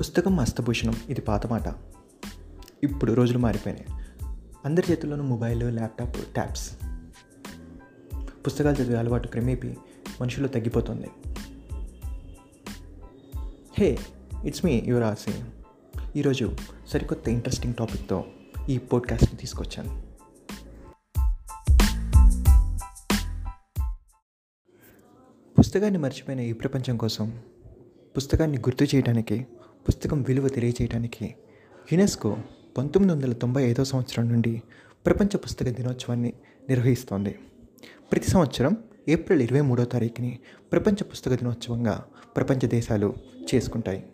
పుస్తకం హస్తభూషణం ఇది పాత మాట. ఇప్పుడు రోజులు మారిపోయినాయి. అందరి చేతుల్లోనూ మొబైల్ ల్యాప్టాప్ ట్యాబ్స్. పుస్తకాలు చదివే అలవాటు క్రమేపీ మనుషుల్లో తగ్గిపోతుంది. హే ఇట్స్ మీ యువర్ ఆసి ఈరోజు సరికొత్త ఇంట్రెస్టింగ్ టాపిక్తో ఈ పోడ్కాస్ట్ని తీసుకొచ్చాను. పుస్తకాన్ని మర్చిపోయిన ఈ ప్రపంచం కోసం పుస్తకాన్ని గుర్తు చేయడానికి పుస్తకం విలువ తెలియజేయడానికి యునెస్కో పంతొమ్మిది వందల తొంభై ఐదో సంవత్సరం నుండి ప్రపంచ పుస్తక దినోత్సవాన్ని నిర్వహిస్తోంది. ప్రతి సంవత్సరం ఏప్రిల్ ఇరవై మూడో తారీఖుని ప్రపంచ పుస్తక దినోత్సవంగా ప్రపంచ దేశాలు చేసుకుంటాయి.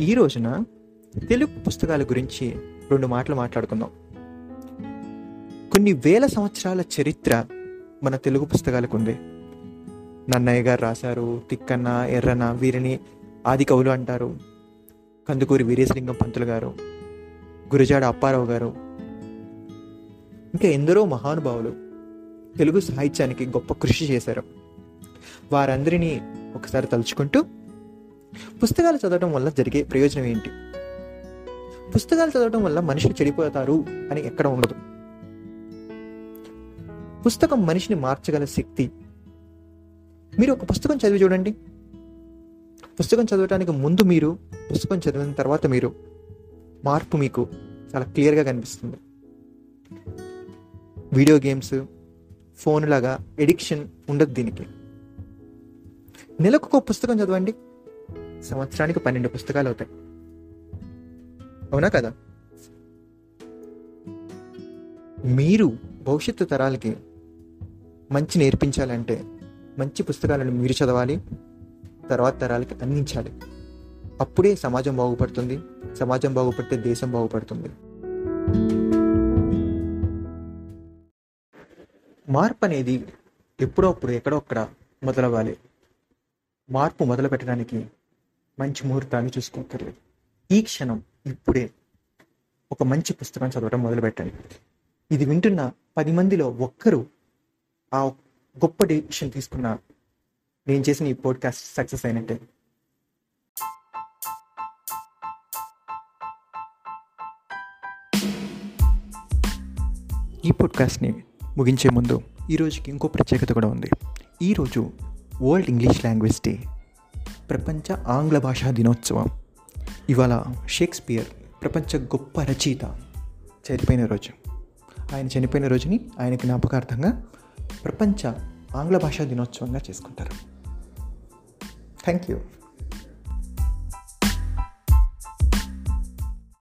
ఈ రోజున తెలుగు పుస్తకాల గురించి రెండు మాటలు మాట్లాడుకుందాం. కొన్ని వేల సంవత్సరాల చరిత్ర మన తెలుగు పుస్తకాలకు ఉంది నన్నయ్య గారు రాశారు తిక్కన్న ఎర్రన వీరిని ఆది కవులు అంటారు. కందుకూరి వీరేశలింగం పంతులు గారు గురజాడ అప్పారావు గారు. ఇంకా ఎందరో మహానుభావులు తెలుగు సాహిత్యానికి గొప్ప కృషి చేశారు. వారందరినీ ఒకసారి తలుచుకుంటూ పుస్తకాలు చదవడం వల్ల జరిగే ప్రయోజనం ఏంటి? పుస్తకాలు చదవడం వల్ల మనుషులు చెడిపోతారు అని ఎక్కడ ఉండదు. పుస్తకం మనిషిని మార్చగల శక్తి. మీరు ఒక పుస్తకం చదివి చూడండి. పుస్తకం చదవటానికి ముందు మీరు పుస్తకం చదివిన తర్వాత మీరు మార్పు మీకు చాలా క్లియర్గా కనిపిస్తుంది. వీడియో గేమ్స్ ఫోన్ లాగా ఎడిక్షన్ ఉండదు దీనికి. నెలకు ఒక పుస్తకం చదవండి. సంవత్సరానికి పన్నెండు పుస్తకాలు అవుతాయి. అవునా కదా? మీరు భవిష్యత్తు తరాలకి మంచి నేర్పించాలంటే మంచి పుస్తకాలను మీరు చదవాలి తర్వాత తరాలకి అందించాలి. అప్పుడే సమాజం బాగుపడుతుంది సమాజం బాగుపడితే దేశం బాగుపడుతుంది. మార్పు అనేది ఎప్పుడో అప్పుడు ఎక్కడో అక్కడ మొదలవ్వాలి. మార్పు మొదలు పెట్టడానికి మంచి ముహూర్తాన్ని చూసుకోకర్లేదు ఈ క్షణం ఇప్పుడే ఒక మంచి పుస్తకం చదవడం మొదలు పెట్టండి ఇది వింటున్న పది మందిలో ఒక్కరు ఆ గొప్ప డెసిషన్ తీసుకున్నా నేను చేసిన ఈ పోడ్కాస్ట్ సక్సెస్ అయినట్టే. ఈ పోడ్కాస్ట్ని ముగించే ముందు ఈరోజుకి ఇంకో ప్రత్యేకత కూడా ఉంది. ఈరోజు వరల్డ్ ఇంగ్లీష్ లాంగ్వేజ్ డే ప్రపంచ ఆంగ్ల భాషా దినోత్సవం. ఇవాళ షేక్స్పియర్ ప్రపంచ గొప్ప రచయిత చనిపోయిన రోజు. ఆయన చనిపోయిన రోజుని ఆయన జ్ఞాపకార్థంగా ప్రపంచ ఆంగ్ల భాషా దినోత్సవంగా చేసుకుంటారు. Thank you